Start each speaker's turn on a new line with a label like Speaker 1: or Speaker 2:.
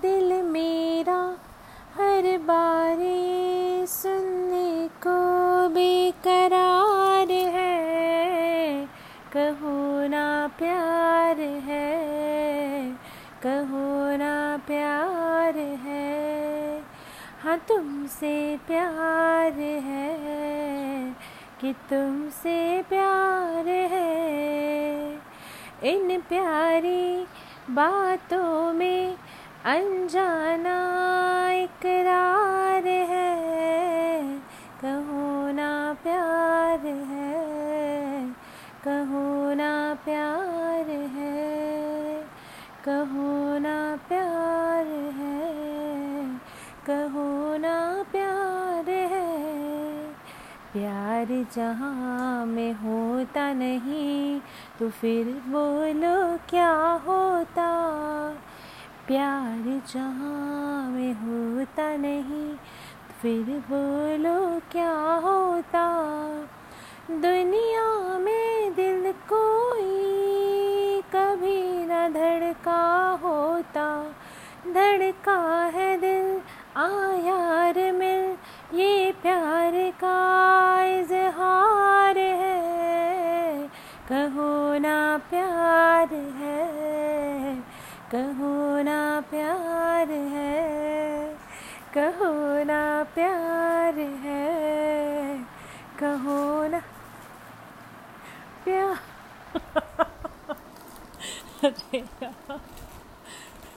Speaker 1: दिल मेरा हर बारी सुनने को बेकरार है। कहो ना प्यार है, कहो ना प्यार है। हाँ तुमसे प्यार है कि तुमसे प्यार है। इन प्यारी बातों में अनजाना इकरार है, कहो ना प्यार है, कहो ना प्यार है, कहो ना प्यार है, कहो ना प्यार है। प्यार जहाँ में होता नहीं तो फिर बोलो क्या होता प्यार जहाँ में होता नहीं, फिर बोलो क्या होता? दुनिया में दिल कोई कभी न धड़का होता। धड़का है दिल आ यार मिल, ये प्यार का इजहार है। कहो ना प्यार है। कहो ना प्यार है कहो ना प्यार है कहो ना प्यार।